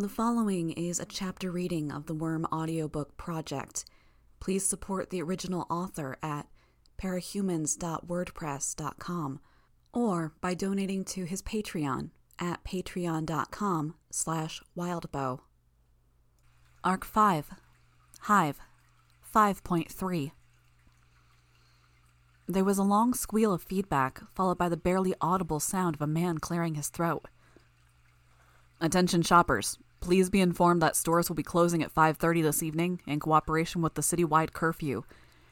The following is a chapter reading of the Worm audiobook project. Please support the original author at parahumans.wordpress.com or by donating to his Patreon at patreon.com slash wildbow. Arc 5 Hive 5.3 There was a long squeal of feedback, followed by the barely audible sound of a man clearing his throat. Attention shoppers. Please be informed that stores will be closing at 5:30 this evening in cooperation with the citywide curfew.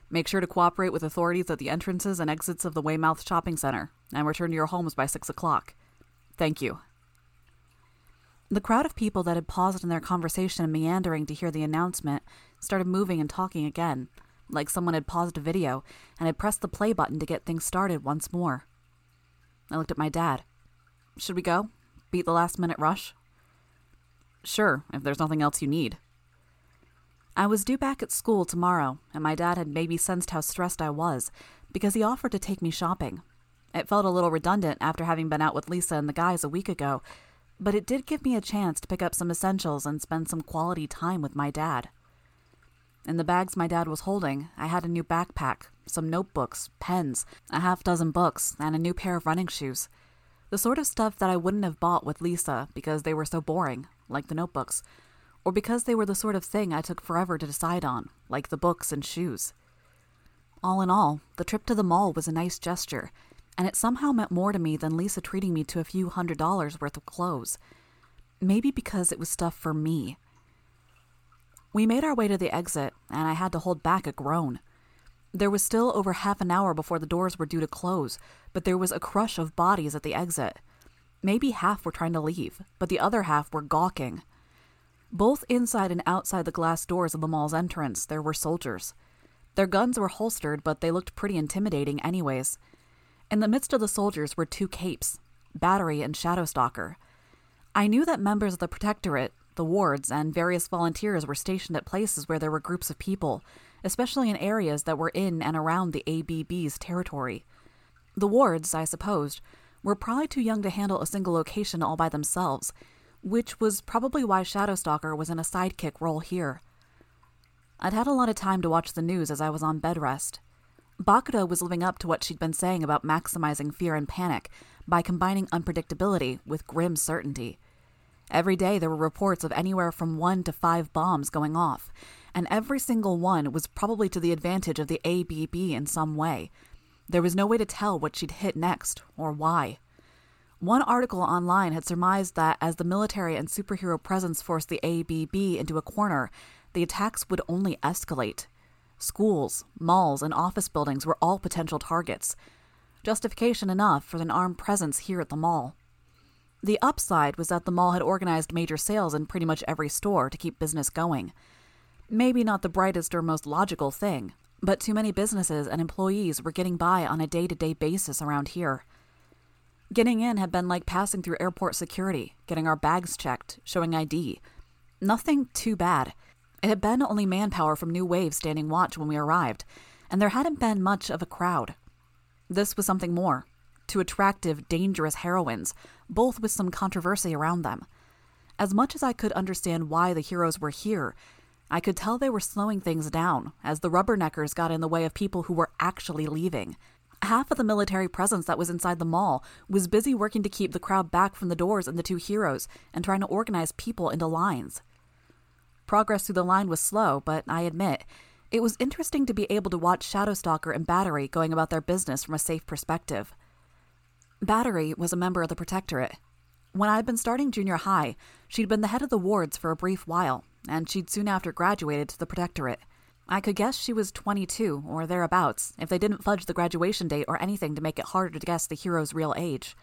Make sure to cooperate with authorities at the entrances and exits of the Weymouth Shopping Center and return to your homes by 6 o'clock. Thank you. The crowd of people that had paused in their conversation and meandering to hear the announcement started moving and talking again, like someone had paused a video and had pressed the play button to get things started once more. I looked at my dad. Should we go? Beat the last minute rush? Sure, if there's nothing else you need. I was due back at school tomorrow, and my dad had maybe sensed how stressed I was because he offered to take me shopping. It felt a little redundant after having been out with Lisa and the guys a week ago, but it did give me a chance to pick up some essentials and spend some quality time with my dad. In the bags my dad was holding, I had a new backpack, some notebooks, pens, a half dozen books, and a new pair of running shoes. The sort of stuff that I wouldn't have bought with Lisa because they were so boring, like the notebooks, or because they were the sort of thing I took forever to decide on, like the books and shoes. All in all, the trip to the mall was a nice gesture, and it somehow meant more to me than Lisa treating me to a few hundred dollars worth of clothes. Maybe because it was stuff for me. We made our way to the exit, and I had to hold back a groan. There was still over half an hour before the doors were due to close, but there was a crush of bodies at the exit. Maybe half were trying to leave, but the other half were gawking. Both inside and outside the glass doors of the mall's entrance, there were soldiers. Their guns were holstered, but they looked pretty intimidating, anyways. In the midst of the soldiers were two capes Battery and Shadowstalker. I knew that members of the Protectorate, the wards, and various volunteers were stationed at places where there were groups of people, especially in areas that were in and around the ABB's territory. The wards, I supposed, were probably too young to handle a single location all by themselves, which was probably why Shadowstalker was in a sidekick role here. I'd had a lot of time to watch the news as I was on bed rest. Bakuda was living up to what she'd been saying about maximizing fear and panic by combining unpredictability with grim certainty. Every day there were reports of anywhere from one to five bombs going off, and every single one was probably to the advantage of the ABB in some way. There was no way to tell what she'd hit next or why. One article online had surmised that as the military and superhero presence forced the ABB into a corner, the attacks would only escalate. Schools, malls, and office buildings were all potential targets. Justification enough for an armed presence here at the mall. The upside was that the mall had organized major sales in pretty much every store to keep business going. Maybe not the brightest or most logical thing, but too many businesses and employees were getting by on a day to day basis around here. Getting in had been like passing through airport security, getting our bags checked, showing ID. Nothing too bad. It had been only manpower from New Wave standing watch when we arrived, and there hadn't been much of a crowd. This was something more two attractive, dangerous heroines, both with some controversy around them. As much as I could understand why the heroes were here, I could tell they were slowing things down as the rubberneckers got in the way of people who were actually leaving. Half of the military presence that was inside the mall was busy working to keep the crowd back from the doors and the two heroes and trying to organize people into lines. Progress through the line was slow, but I admit, it was interesting to be able to watch Shadowstalker and Battery going about their business from a safe perspective. Battery was a member of the Protectorate. When I had been starting junior high, she'd been the head of the wards for a brief while, and she'd soon after graduated to the Protectorate. I could guess she was 22 or thereabouts if they didn't fudge the graduation date or anything to make it harder to guess the hero's real age.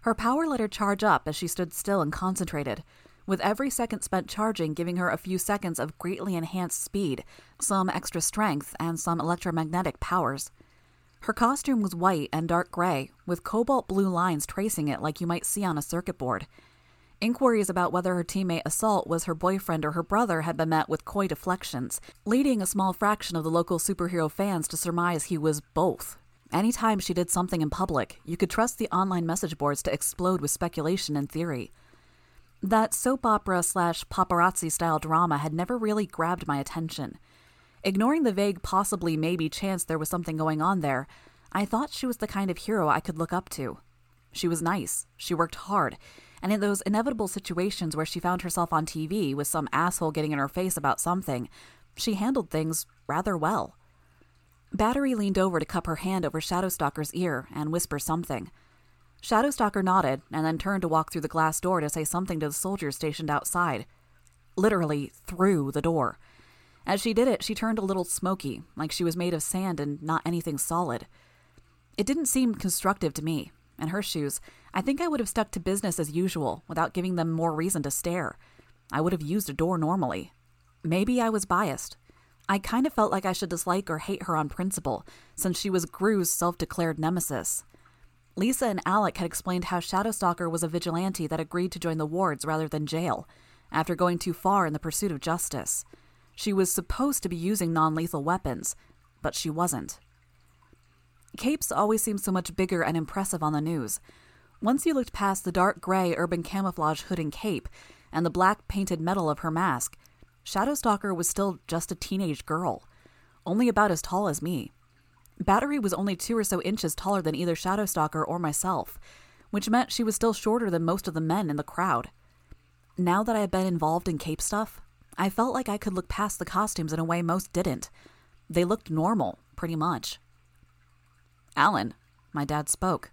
Her power let her charge up as she stood still and concentrated, with every second spent charging giving her a few seconds of greatly enhanced speed, some extra strength, and some electromagnetic powers. Her costume was white and dark gray, with cobalt blue lines tracing it like you might see on a circuit board. Inquiries about whether her teammate Assault was her boyfriend or her brother had been met with coy deflections, leading a small fraction of the local superhero fans to surmise he was both. Anytime she did something in public, you could trust the online message boards to explode with speculation and theory. That soap opera slash paparazzi style drama had never really grabbed my attention. Ignoring the vague possibly maybe chance there was something going on there, I thought she was the kind of hero I could look up to. She was nice, she worked hard, and in those inevitable situations where she found herself on TV with some asshole getting in her face about something, she handled things rather well. Battery leaned over to cup her hand over Shadowstalker's ear and whisper something. Shadowstalker nodded and then turned to walk through the glass door to say something to the soldiers stationed outside. Literally through the door. As she did it, she turned a little smoky, like she was made of sand and not anything solid. It didn't seem constructive to me. In her shoes, I think I would have stuck to business as usual without giving them more reason to stare. I would have used a door normally. Maybe I was biased. I kind of felt like I should dislike or hate her on principle, since she was Grue's self declared nemesis. Lisa and Alec had explained how Shadowstalker was a vigilante that agreed to join the wards rather than jail, after going too far in the pursuit of justice. She was supposed to be using non lethal weapons, but she wasn't. Capes always seemed so much bigger and impressive on the news. Once you looked past the dark gray urban camouflage hood and cape, and the black painted metal of her mask, Shadowstalker was still just a teenage girl, only about as tall as me. Battery was only two or so inches taller than either Shadowstalker or myself, which meant she was still shorter than most of the men in the crowd. Now that I had been involved in cape stuff, I felt like I could look past the costumes in a way most didn't. They looked normal, pretty much. Alan, my dad spoke.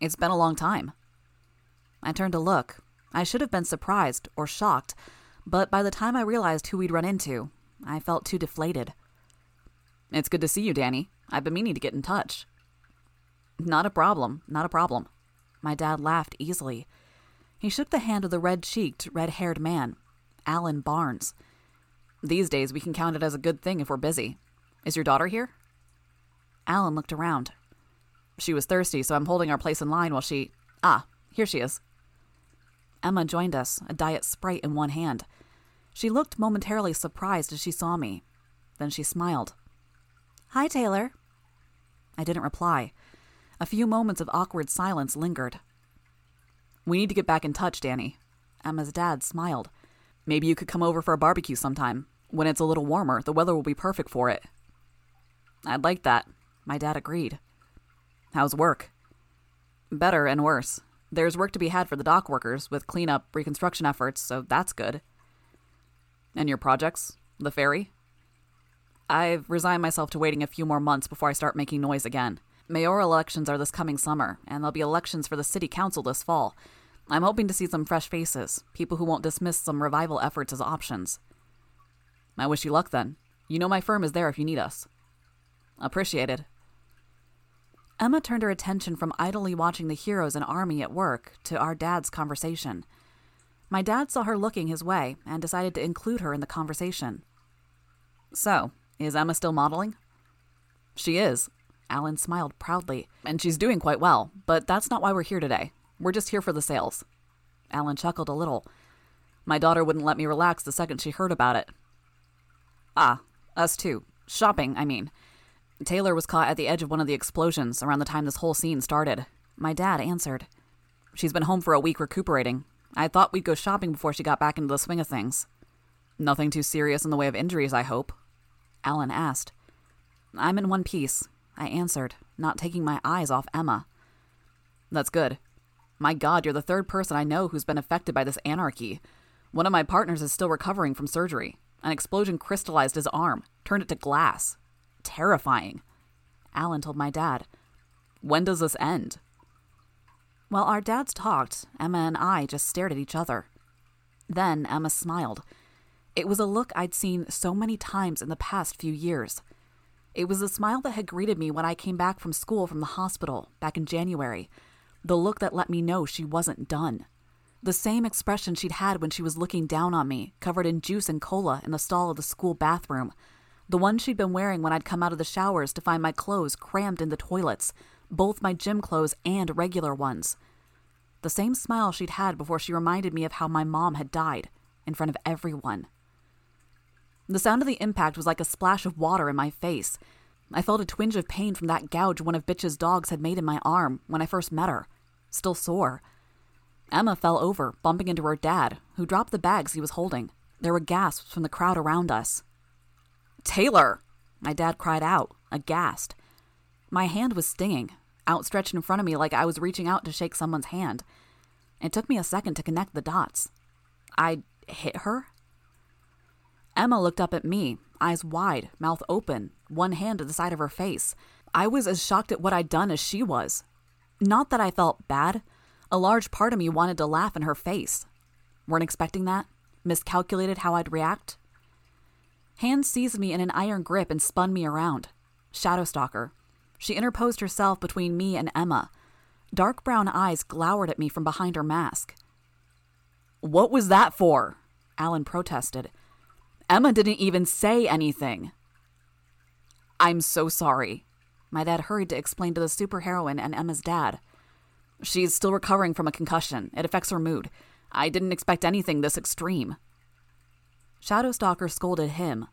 It's been a long time. I turned to look. I should have been surprised or shocked, but by the time I realized who we'd run into, I felt too deflated. It's good to see you, Danny. I've been meaning to get in touch. Not a problem, not a problem. My dad laughed easily. He shook the hand of the red cheeked, red haired man, Alan Barnes. These days, we can count it as a good thing if we're busy. Is your daughter here? Alan looked around. She was thirsty, so I'm holding our place in line while she. Ah, here she is. Emma joined us, a diet sprite in one hand. She looked momentarily surprised as she saw me. Then she smiled. Hi, Taylor. I didn't reply. A few moments of awkward silence lingered. We need to get back in touch, Danny. Emma's dad smiled. Maybe you could come over for a barbecue sometime. When it's a little warmer, the weather will be perfect for it. I'd like that. My dad agreed. How's work? Better and worse. There's work to be had for the dock workers with cleanup, reconstruction efforts, so that's good. And your projects? The ferry? I've resigned myself to waiting a few more months before I start making noise again. Mayoral elections are this coming summer, and there'll be elections for the city council this fall. I'm hoping to see some fresh faces, people who won't dismiss some revival efforts as options. I wish you luck then. You know my firm is there if you need us. Appreciated. Emma turned her attention from idly watching the heroes and army at work to our dad's conversation. My dad saw her looking his way and decided to include her in the conversation. So, is Emma still modeling? She is. Alan smiled proudly. And she's doing quite well, but that's not why we're here today. We're just here for the sales. Alan chuckled a little. My daughter wouldn't let me relax the second she heard about it. Ah, us too. Shopping, I mean. Taylor was caught at the edge of one of the explosions around the time this whole scene started. My dad answered. She's been home for a week recuperating. I thought we'd go shopping before she got back into the swing of things. Nothing too serious in the way of injuries, I hope? Alan asked. I'm in one piece, I answered, not taking my eyes off Emma. That's good. My god, you're the third person I know who's been affected by this anarchy. One of my partners is still recovering from surgery. An explosion crystallized his arm, turned it to glass terrifying. Alan told my dad. When does this end? While our dads talked, Emma and I just stared at each other. Then Emma smiled. It was a look I'd seen so many times in the past few years. It was the smile that had greeted me when I came back from school from the hospital back in January, the look that let me know she wasn't done. The same expression she'd had when she was looking down on me, covered in juice and cola in the stall of the school bathroom, the one she'd been wearing when I'd come out of the showers to find my clothes crammed in the toilets, both my gym clothes and regular ones. The same smile she'd had before she reminded me of how my mom had died, in front of everyone. The sound of the impact was like a splash of water in my face. I felt a twinge of pain from that gouge one of Bitch's dogs had made in my arm when I first met her, still sore. Emma fell over, bumping into her dad, who dropped the bags he was holding. There were gasps from the crowd around us. Taylor! My dad cried out, aghast. My hand was stinging, outstretched in front of me like I was reaching out to shake someone's hand. It took me a second to connect the dots. I hit her? Emma looked up at me, eyes wide, mouth open, one hand to the side of her face. I was as shocked at what I'd done as she was. Not that I felt bad. A large part of me wanted to laugh in her face. Weren't expecting that? Miscalculated how I'd react? Hand seized me in an iron grip and spun me around. Shadowstalker. She interposed herself between me and Emma. Dark brown eyes glowered at me from behind her mask. What was that for? Alan protested. Emma didn't even say anything. I'm so sorry. My dad hurried to explain to the superheroine and Emma's dad. She's still recovering from a concussion. It affects her mood. I didn't expect anything this extreme. Shadowstalker scolded him.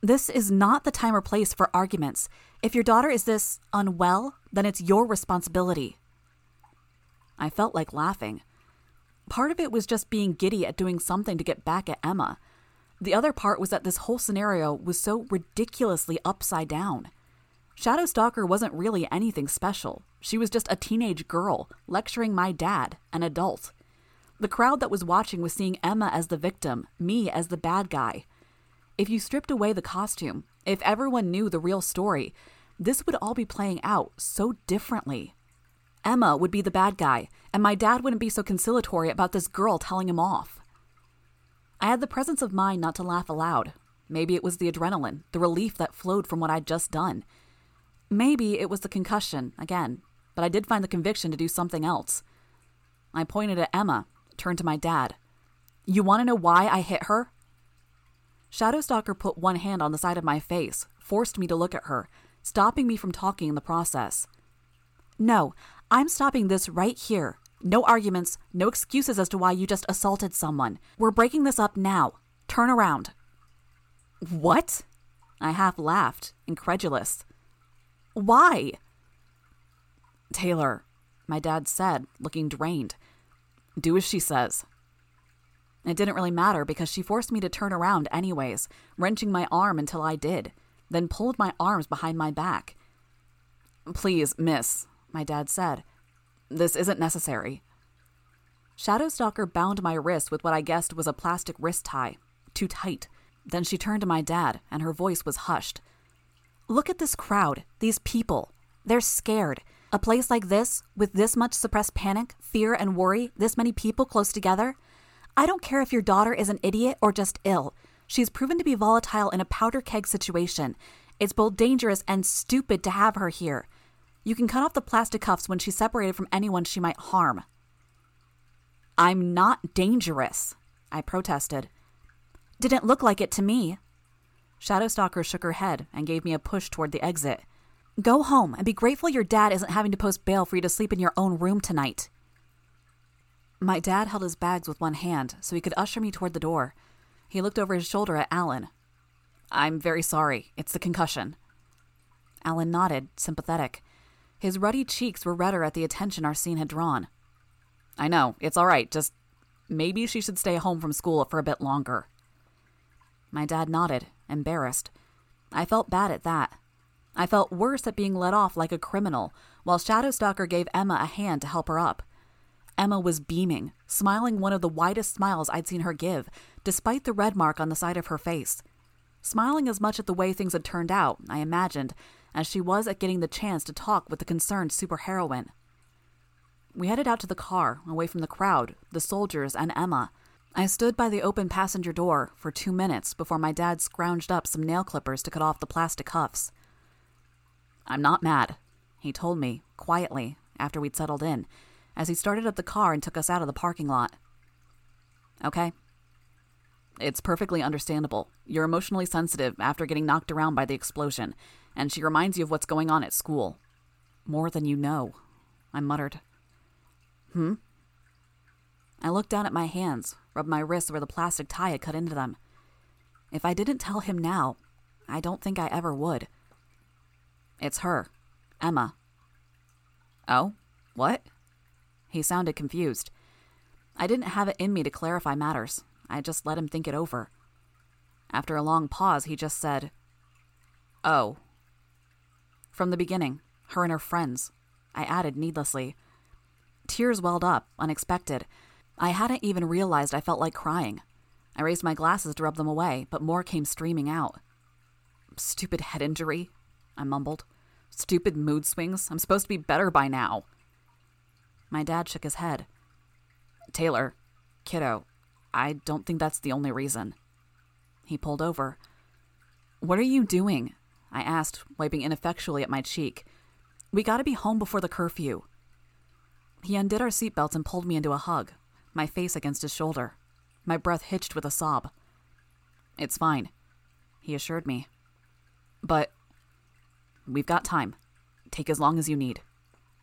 This is not the time or place for arguments. If your daughter is this unwell, then it's your responsibility. I felt like laughing. Part of it was just being giddy at doing something to get back at Emma. The other part was that this whole scenario was so ridiculously upside down. Shadowstalker wasn't really anything special. She was just a teenage girl lecturing my dad, an adult. The crowd that was watching was seeing Emma as the victim, me as the bad guy. If you stripped away the costume, if everyone knew the real story, this would all be playing out so differently. Emma would be the bad guy, and my dad wouldn't be so conciliatory about this girl telling him off. I had the presence of mind not to laugh aloud. Maybe it was the adrenaline, the relief that flowed from what I'd just done. Maybe it was the concussion, again, but I did find the conviction to do something else. I pointed at Emma, turned to my dad. You want to know why I hit her? Shadowstalker put one hand on the side of my face, forced me to look at her, stopping me from talking in the process. No, I'm stopping this right here. No arguments, no excuses as to why you just assaulted someone. We're breaking this up now. Turn around. What? I half laughed, incredulous. Why? Taylor, my dad said, looking drained. Do as she says. It didn't really matter because she forced me to turn around anyways, wrenching my arm until I did, then pulled my arms behind my back. Please, miss, my dad said. This isn't necessary. Shadowstalker bound my wrist with what I guessed was a plastic wrist tie, too tight. Then she turned to my dad, and her voice was hushed. Look at this crowd, these people. They're scared. A place like this, with this much suppressed panic, fear, and worry, this many people close together? I don't care if your daughter is an idiot or just ill. She's proven to be volatile in a powder keg situation. It's both dangerous and stupid to have her here. You can cut off the plastic cuffs when she's separated from anyone she might harm. I'm not dangerous, I protested. Didn't look like it to me. Shadowstalker shook her head and gave me a push toward the exit. Go home and be grateful your dad isn't having to post bail for you to sleep in your own room tonight. My dad held his bags with one hand so he could usher me toward the door. He looked over his shoulder at Alan. I'm very sorry. It's the concussion. Alan nodded, sympathetic. His ruddy cheeks were redder at the attention our scene had drawn. I know, it's all right. Just maybe she should stay home from school for a bit longer. My dad nodded, embarrassed. I felt bad at that. I felt worse at being let off like a criminal, while Shadowstalker gave Emma a hand to help her up. Emma was beaming, smiling one of the widest smiles I'd seen her give, despite the red mark on the side of her face. Smiling as much at the way things had turned out, I imagined, as she was at getting the chance to talk with the concerned superheroine. We headed out to the car, away from the crowd, the soldiers, and Emma. I stood by the open passenger door for two minutes before my dad scrounged up some nail clippers to cut off the plastic cuffs. I'm not mad, he told me, quietly, after we'd settled in, as he started up the car and took us out of the parking lot. Okay? It's perfectly understandable. You're emotionally sensitive after getting knocked around by the explosion, and she reminds you of what's going on at school. More than you know, I muttered. Hmm? I looked down at my hands, rubbed my wrists where the plastic tie had cut into them. If I didn't tell him now, I don't think I ever would. It's her, Emma. Oh? What? He sounded confused. I didn't have it in me to clarify matters. I just let him think it over. After a long pause, he just said, Oh. From the beginning, her and her friends. I added needlessly. Tears welled up, unexpected. I hadn't even realized I felt like crying. I raised my glasses to rub them away, but more came streaming out. Stupid head injury, I mumbled. Stupid mood swings. I'm supposed to be better by now. My dad shook his head. Taylor, kiddo, I don't think that's the only reason. He pulled over. What are you doing? I asked, wiping ineffectually at my cheek. We gotta be home before the curfew. He undid our seatbelts and pulled me into a hug, my face against his shoulder. My breath hitched with a sob. It's fine, he assured me. But we've got time. Take as long as you need.